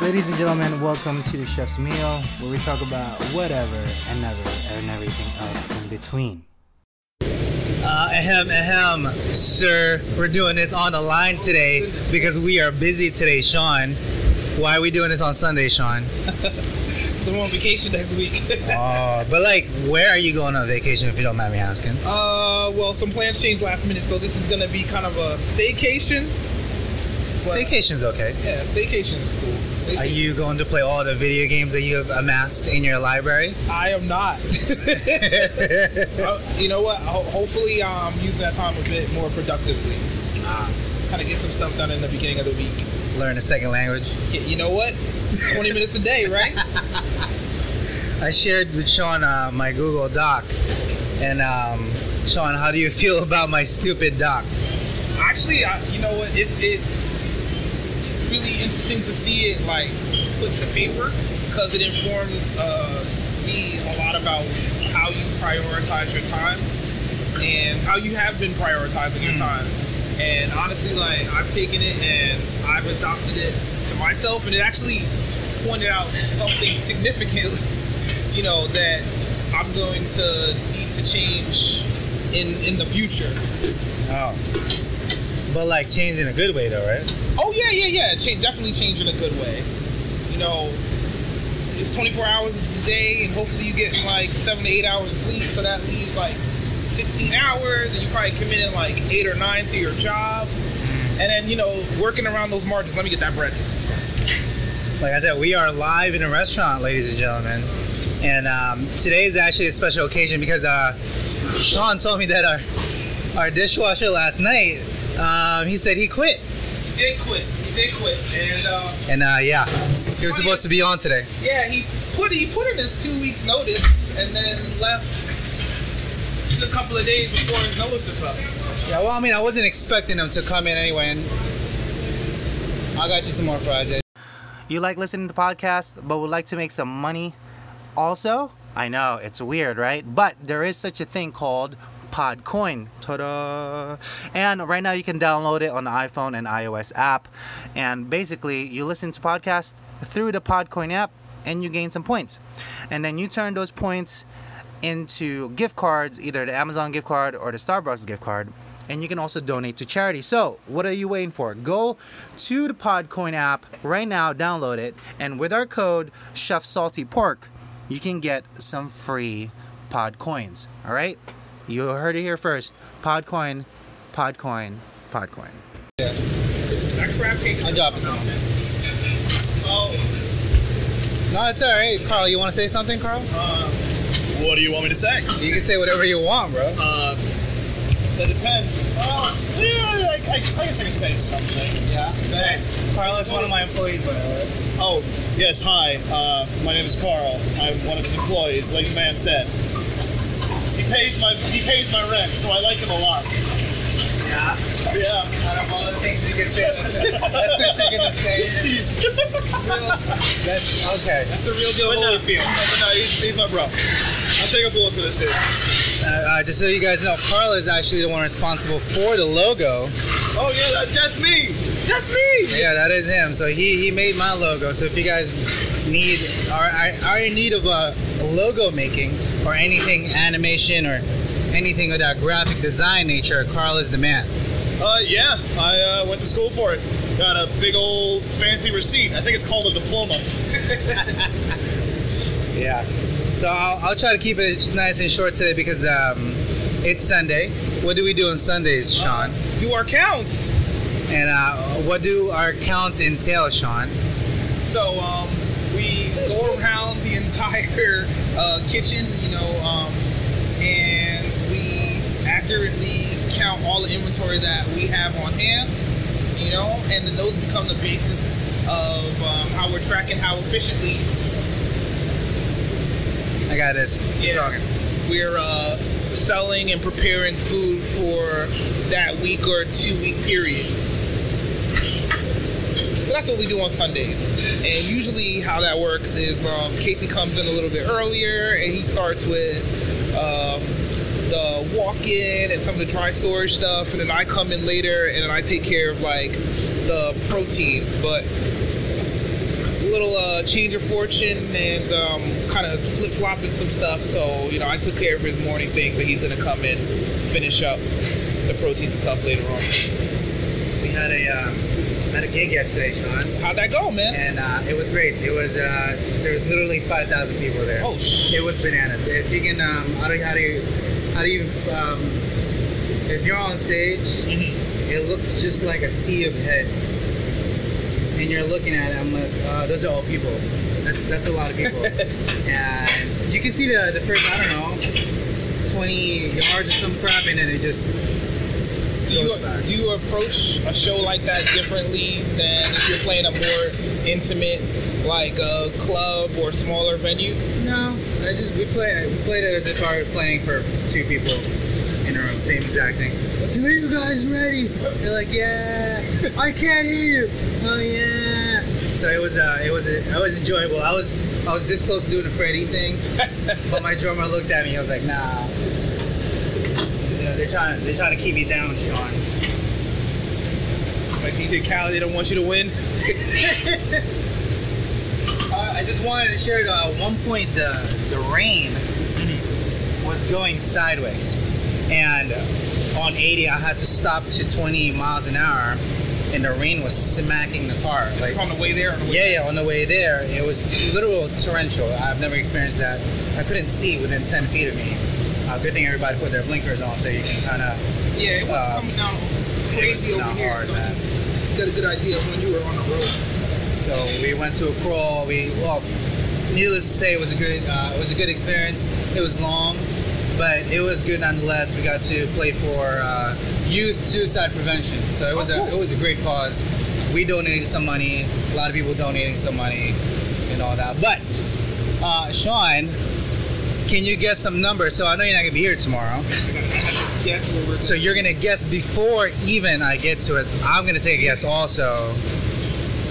Ladies and gentlemen, welcome to the Chef's Meal, where we talk about whatever and never and everything else in between. Uh, ahem, ahem, sir. We're doing this on the line today because we are busy today, Sean. Why are we doing this on Sunday, Sean? I'm on vacation next week. Oh, but like, where are you going on vacation if you don't mind me asking? uh, well, some plans changed last minute, so this is gonna be kind of a staycation. Staycation's okay. Yeah, staycation is cool. Are you going to play all the video games that you have amassed in your library? I am not. Uh, you know what? Ho- hopefully, I'm using that time a bit more productively. Kind of get some stuff done in the beginning of the week. Learn a second language. Y- You know what? 20 minutes a day, right? I shared with Sean uh, my Google Doc, and um, Sean, how do you feel about my stupid doc? Actually, I, you know what? It's it's really interesting to see it like put to paper because it informs uh, me a lot about how you prioritize your time and how you have been prioritizing your time. And honestly, like I've taken it and I've adopted it to myself, and it actually pointed out something significant, you know, that I'm going to need to change in in the future. Oh, but like change in a good way though, right? Oh yeah, yeah, yeah. Cha- definitely change in a good way. You know, it's 24 hours a day, and hopefully you get like seven to eight hours of sleep. So that leaves like 16 hours, and you probably committed like eight or nine to your job. And then you know, working around those margins. Let me get that bread. Like I said, we are live in a restaurant, ladies and gentlemen, and um, today is actually a special occasion because uh, Sean told me that our our dishwasher last night, um, he said he quit, did quit. He did quit, and uh, and uh, yeah, he was supposed to be on today. yeah, he put he put in his two weeks notice, and then left just a couple of days before his notice was up. Yeah, well, I mean, I wasn't expecting him to come in anyway, and I got you some more fries. eh? You like listening to podcasts, but would like to make some money also? I know, it's weird, right? But there is such a thing called Podcoin. Ta-da! And right now you can download it on the iPhone and iOS app. And basically, you listen to podcasts through the Podcoin app and you gain some points. And then you turn those points into gift cards, either the Amazon gift card or the Starbucks gift card. And you can also donate to charity. So, what are you waiting for? Go to the Podcoin app right now, download it, and with our code Chef Salty Pork, you can get some free pod coins. All right? You heard it here first. Podcoin, Podcoin, Podcoin. That crab cake. I'll drop it some. Oh. No, it's all right. Carl, you want to say something, Carl? What do you want me to say? You can say whatever you want, bro. Uh, that depends. Uh, yeah, I, I, I guess I can say something. Yeah. Hey, Carl is one of my employees, by the way. Oh, yes, hi. Uh, my name is Carl. I'm one of the employees, like the man said. He pays my he pays my rent, so I like him a lot. Yeah. Yeah. Out of all the things you can say, that's, that's the chicken to say. That's okay. That's the real deal But no, but no, he's, he's my bro. I'll take a bullet for this dude. Uh, uh, just so you guys know, Carl is actually the one responsible for the logo. Oh yeah, that, that's me. That's me. Yeah, that is him. So he, he made my logo. So if you guys need are, are, are in need of a, logo making or anything animation or anything of that graphic design nature, Carl is the man. Uh, yeah, I uh, went to school for it. Got a big old fancy receipt. I think it's called a diploma. Yeah. So I'll, I'll try to keep it nice and short today because um, it's Sunday. What do we do on Sundays, Sean? Do our counts. And uh, what do our counts entail, Sean? So um, we go around the entire uh, kitchen, you know, um, and we accurately count all the inventory that we have on hand, you know, and then those become the basis of um, how we're tracking how efficiently I got this. Yeah. talking. we're uh, selling and preparing food for that week or two week period. So that's what we do on Sundays. And usually, how that works is um, Casey comes in a little bit earlier and he starts with um, the walk in and some of the dry storage stuff. And then I come in later and then I take care of like the proteins. But a little uh, change of fortune and um, kind of flip flopping some stuff. So you know, I took care of his morning things, and he's gonna come in, finish up the proteins and stuff later on. We had a had a gig yesterday, Sean, How'd that go, man? and uh, it was great. It was uh, there was literally five thousand people there. Oh, sh- It was bananas. If you can, um, how do how do you, how do you, um, if you're on stage, Mhm. it looks just like a sea of heads, and you're looking at it. I'm like, uh, those are all people. That's that's a lot of people, and you can see the the first I don't know, 20 yards or some crap, and then it just Do you, do you approach a show like that differently than if you're playing a more intimate, like a club or smaller venue? No, I just we play we played it as if I were playing for two people in a room, same exact thing. So are you guys ready? They're like, yeah. I can't hear you. Oh yeah. So it was uh it was it was enjoyable. I was I was this close to doing the Freddy thing, but my drummer looked at me. He was like, nah. You know, they're trying they're trying to keep me down, Sean. Like DJ Khaled, they don't want you to win. Uh, I just wanted to share that at one point the the rain was going sideways, and on 80 I had to stop to 20 miles an hour, and the rain was smacking the car. Like It's on the way there. The way yeah, yeah, on the way there it was literal torrential. I've never experienced that. I couldn't see within 10 feet of me. Uh, good thing everybody put their blinkers on so you can kind of. Yeah, it was Uh, coming down crazy over here. hard, so man. you got a good idea of when you were on the road. So we went to a crawl. We well, needless to say, it was a good uh, it was a good experience. It was long, but it was good nonetheless. We got to play for uh, youth suicide prevention. So it was Oh, a it was a great cause. We donated some money. A lot of people donating some money, and all that. But uh, Sean, can you guess some numbers? So I know you're not gonna be here tomorrow. I gotta, I had to guess where we're So you're gonna guess before even I get to it. I'm gonna take a guess also.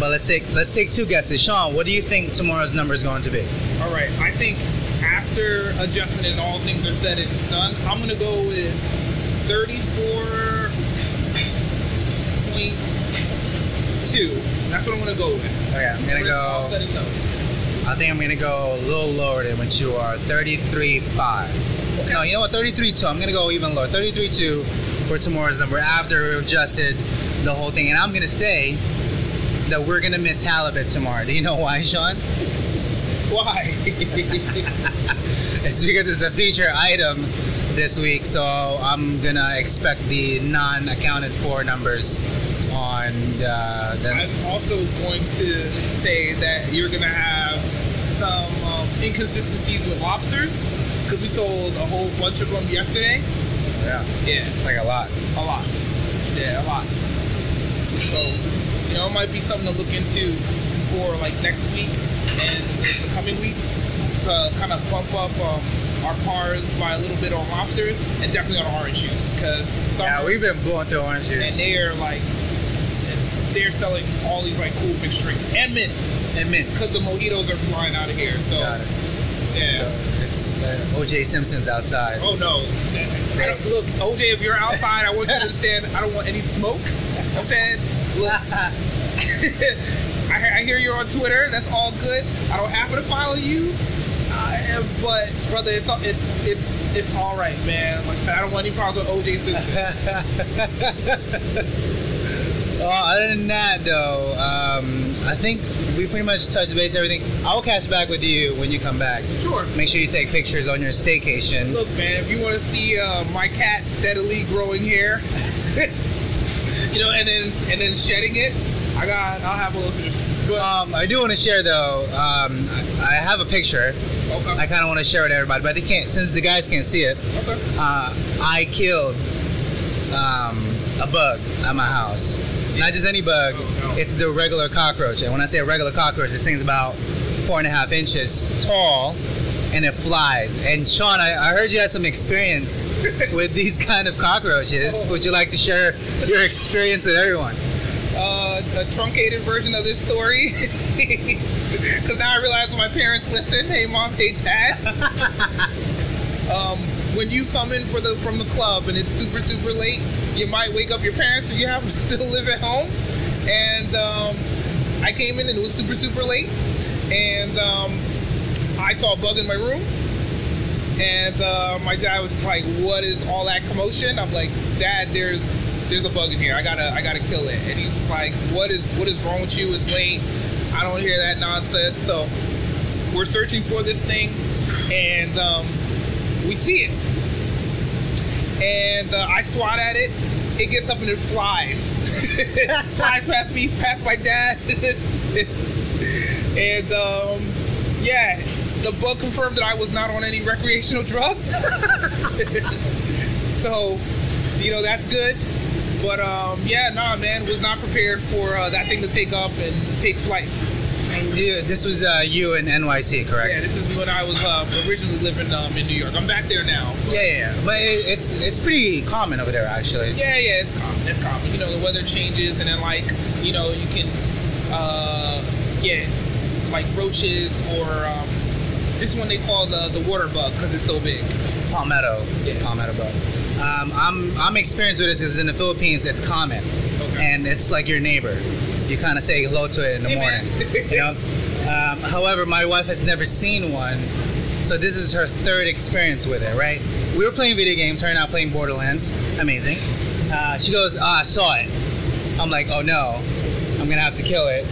But let's take let's take two guesses. Sean, what do you think tomorrow's number is going to be? All right, I think after adjustment and all things are said and done, I'm gonna go with 34.2. That's what I'm gonna go with. Okay, I'm gonna go. I think I'm gonna go a little lower than what you are. 33.5. No, you know what? 33.2. I'm gonna go even lower. 33.2 for tomorrow's number after we adjusted the whole thing. And I'm gonna say that we're gonna miss halibut tomorrow. Do you know why, Sean? Why? It's because it's a feature item this week, so I'm gonna expect the non-accounted for numbers on uh, the. I'm also going to say that you're gonna have some um, inconsistencies with lobsters because we sold a whole bunch of them yesterday. Yeah, Yeah, like a lot. a lot. Yeah, a lot. So, you know, it might be something to look into for like next week and the coming weeks. To kind of bump up um, our pars by a little bit on lobsters and definitely on orange juice because Yeah, we've been blowing through orange juice and they're like they're selling all these like cool mixed drinks and mint and mint. because the mojitos are flying out of here. So Got it. yeah. So it's uh, OJ Simpson's outside. Oh no! Look, OJ, if you're outside, I want you to understand. I don't want any smoke. I'm saying, look, I, I hear you're on Twitter. That's all good. I don't happen to follow you, uh, but brother, it's it's it's it's all right, man. Like I said, I don't want any problems with OJ Simpson. Well, other than that, though, um, I think we pretty much touched base everything. I will catch back with you when you come back. Sure. Make sure you take pictures on your staycation. Look, man, if you want to see uh, my cat steadily growing hair, you know, and then and then shedding it, I got. I'll have a little picture. Um, I do want to share though. Um, I I have a picture. okay. I kind of want to share it with everybody, but they can't since the guys can't see it. okay. Uh, I killed um, a bug at my house. Not just any bug. It's the regular cockroach. And when I say a regular cockroach, this thing's about four and a half inches tall, and it flies. And Sean, I, I heard you had some experience with these kind of cockroaches. Oh. Would you like to share your experience with everyone? uh, a truncated version of this story because now I realize my parents listen, hey mom, hey dad. um, when you come in for the from the club and it's super super late, you might wake up your parents if you happen to still live at home. And um, I came in and it was super super late, and um, I saw a bug in my room. And uh, my dad was just like, "What is all that commotion?" I'm like, "Dad, there's there's a bug in here. I gotta I gotta kill it." And he's like, "What is what is wrong with you? It's late. I don't hear that nonsense." So we're searching for this thing, and um, we see it. And uh, I swat at it. It gets up and it flies. flies past me, past my dad. and um, yeah, the bug confirmed that I was not on any recreational drugs. so, you know, that's good. But um, yeah, nah, man, was not prepared for uh, that thing to take up and take flight. And you, this was uh, you in NYC, correct? Yeah, this is when I was uh, originally living um, in New York. I'm back there now. Yeah, yeah, yeah. But it, it's it's pretty common over there, actually. Yeah, yeah, it's common. It's common. You know, the weather changes, and then like, you know, you can, uh, yeah, like roaches or um, this one they call the the water bug because it's so big. Palmetto. Yeah. Palmetto bug. Um, I'm I'm experienced with this because in the Philippines it's common, Okay. and it's like your neighbor. You kind of say hello to it in the Hey, morning. you know. Um, however, my wife has never seen one, so this is her third experience with it. Right? We were playing video games. Her and I playing Borderlands. Amazing. Uh, she goes, "Ah, I saw it." I'm like, "Oh no, I'm gonna have to kill it."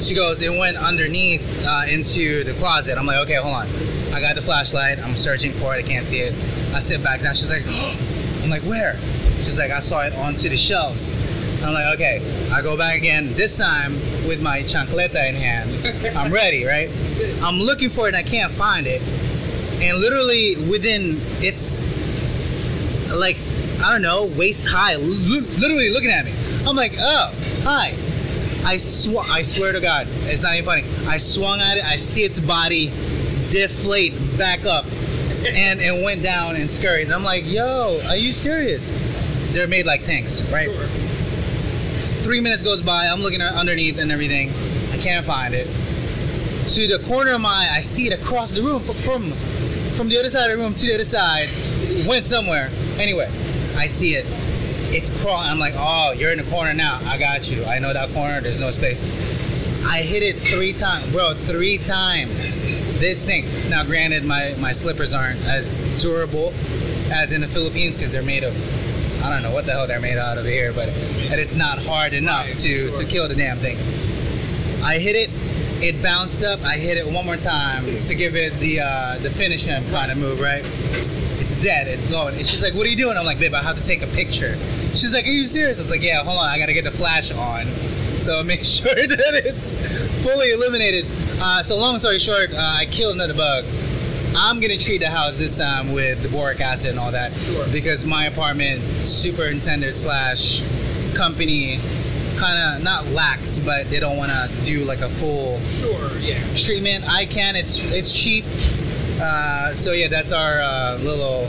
She goes, "It went underneath uh, into the closet." I'm like, "Okay, hold on." I got the flashlight. I'm searching for it. I can't see it. I sit back down. She's like, I'm like, "Where?" She's like, "I saw it onto the shelves." I'm like, "Okay." I go back again. This time with my chancleta in hand. I'm ready, right? I'm looking for it and I can't find it. And literally within it's like I don't know, waist high, li- literally looking at me. I'm like, oh, hi. I sw- I swear to God, it's not even funny. I swung at it. I see its body deflate back up, and it went down and scurried. And I'm like, yo, are you serious? They're made like tanks, right? Sure. Three minutes goes by. I'm looking underneath and everything. I can't find it. To the corner of my, eye, I see it across the room from from the other side of the room to the other side. Went somewhere. Anyway, I see it. It's crawling. I'm like, oh, you're in the corner now. I got you. I know that corner. There's no spaces. I hit it three times, bro. Three times. This thing. Now, granted, my my slippers aren't as durable as in the Philippines because they're made of I don't know what the hell they're made out of here, but and it's not hard enough Right, to to kill the damn thing. I hit it. It bounced up. I hit it one more time to give it the uh, the finish kind of move, right? It's dead. It's going. And she's like, "What are you doing?" I'm like, "Babe, I have to take a picture." She's like, "Are you serious?" I was like, "Yeah, hold on. I gotta get the flash on." So make sure that it's fully eliminated. Uh, so long story short, uh, I killed another bug. I'm gonna treat the house this time with the boric acid and all that Sure. because my apartment superintendent slash company kind of not lax, but they don't want to do like a full Sure. Yeah. treatment. I can. It's it's cheap. Uh, so yeah, that's our uh, little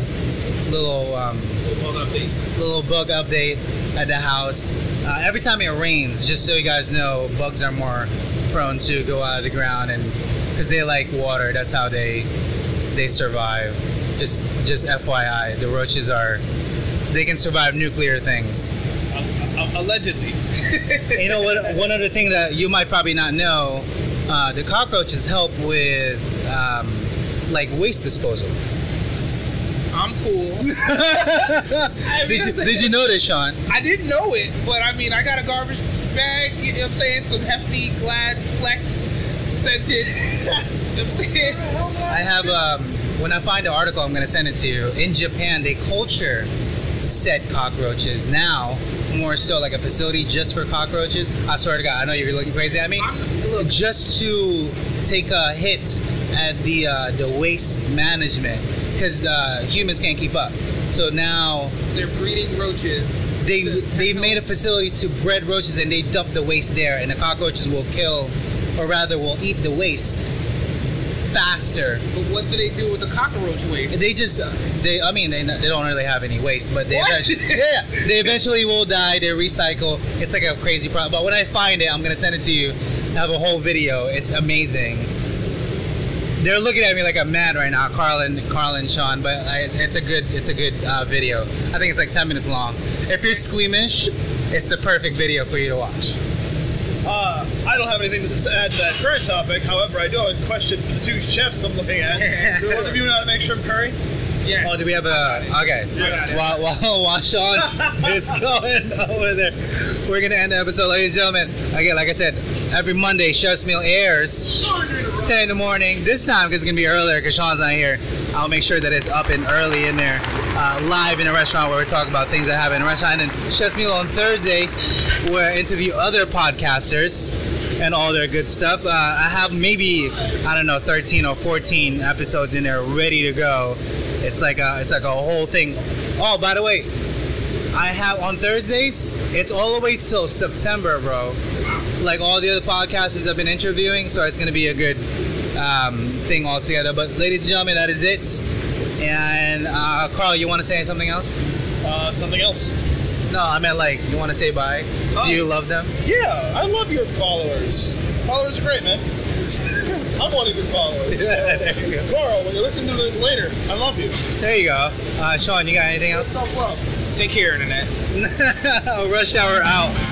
little um, Little bug update. little bug update at the house. Uh, every time it rains, just so you guys know, bugs are more prone to go out of the ground and because they like water. That's how they they survive. Just just FYI, the roaches are they can survive nuclear things. Allegedly. you know what? One other thing that you might probably not know, uh, the cockroaches help with um, like waste disposal. I'm cool. I Did you, did you know this, Sean? I didn't know it, but I mean, I got a garbage bag. You know what I'm saying? Some hefty Glad Flex scented. you I'm saying? I have um, when I find the article, I'm gonna send it to you. In Japan, they culture said cockroaches now more so like a facility just for cockroaches. I swear to God, I know you're looking crazy at me. Just to take a hit at the uh, the waste management because uh, humans can't keep up. So now They're breeding roaches. they to- they made a facility to bred roaches and they dump the waste there, and the cockroaches will kill, or rather, will eat the waste faster But what do they do with the cockroach waste? they just they I mean they, they don't really have any waste, but they What? eventually yeah they eventually will die. They recycle. It's like a crazy problem. But when I find it, I'm gonna send it to you. I have a whole video. It's amazing. They're looking at me like I'm mad right now, Carl and Carl and Sean. But I, it's a good it's a good uh, video. I think it's like 10 minutes long. If you're squeamish, it's the perfect video for you to watch. Uh, I don't have anything to add to that current topic. However, I do have a question for the two chefs I'm looking at. Do one of you know how to make shrimp curry? Yeah. Oh, do we have a okay? got it. While, while, while Sean is going over there, we're gonna end the episode, ladies and gentlemen. Again, like I said, every Monday, Chef's Meal airs 10 in the morning. This time, because it's gonna be earlier, because Sean's not here. I'll make sure that it's up and early in there, uh, live in a restaurant where we're talking about things that happen in a restaurant. And Chef's Meal on Thursday, where I interview other podcasters and all their good stuff. Uh, I have maybe I don't know 13 or 14 episodes in there ready to go. It's like a it's like a whole thing. Oh, by the way, I have on Thursdays. It's all the way till September, bro. Like all the other podcasters I've been interviewing, so it's gonna be a good um, thing altogether. But ladies and gentlemen, that is it. And uh, Carl, you want to say something else? Uh, something else. No, I meant like you want to say bye. Oh. Do you love them? Yeah, I love your followers. Followers are great, man. I'm one of your followers. yeah there you go. Carl, when you listen to this later, I love you. There you go. Uh, Sean, you got anything else? Self love. Take care, internet. Rush hour out.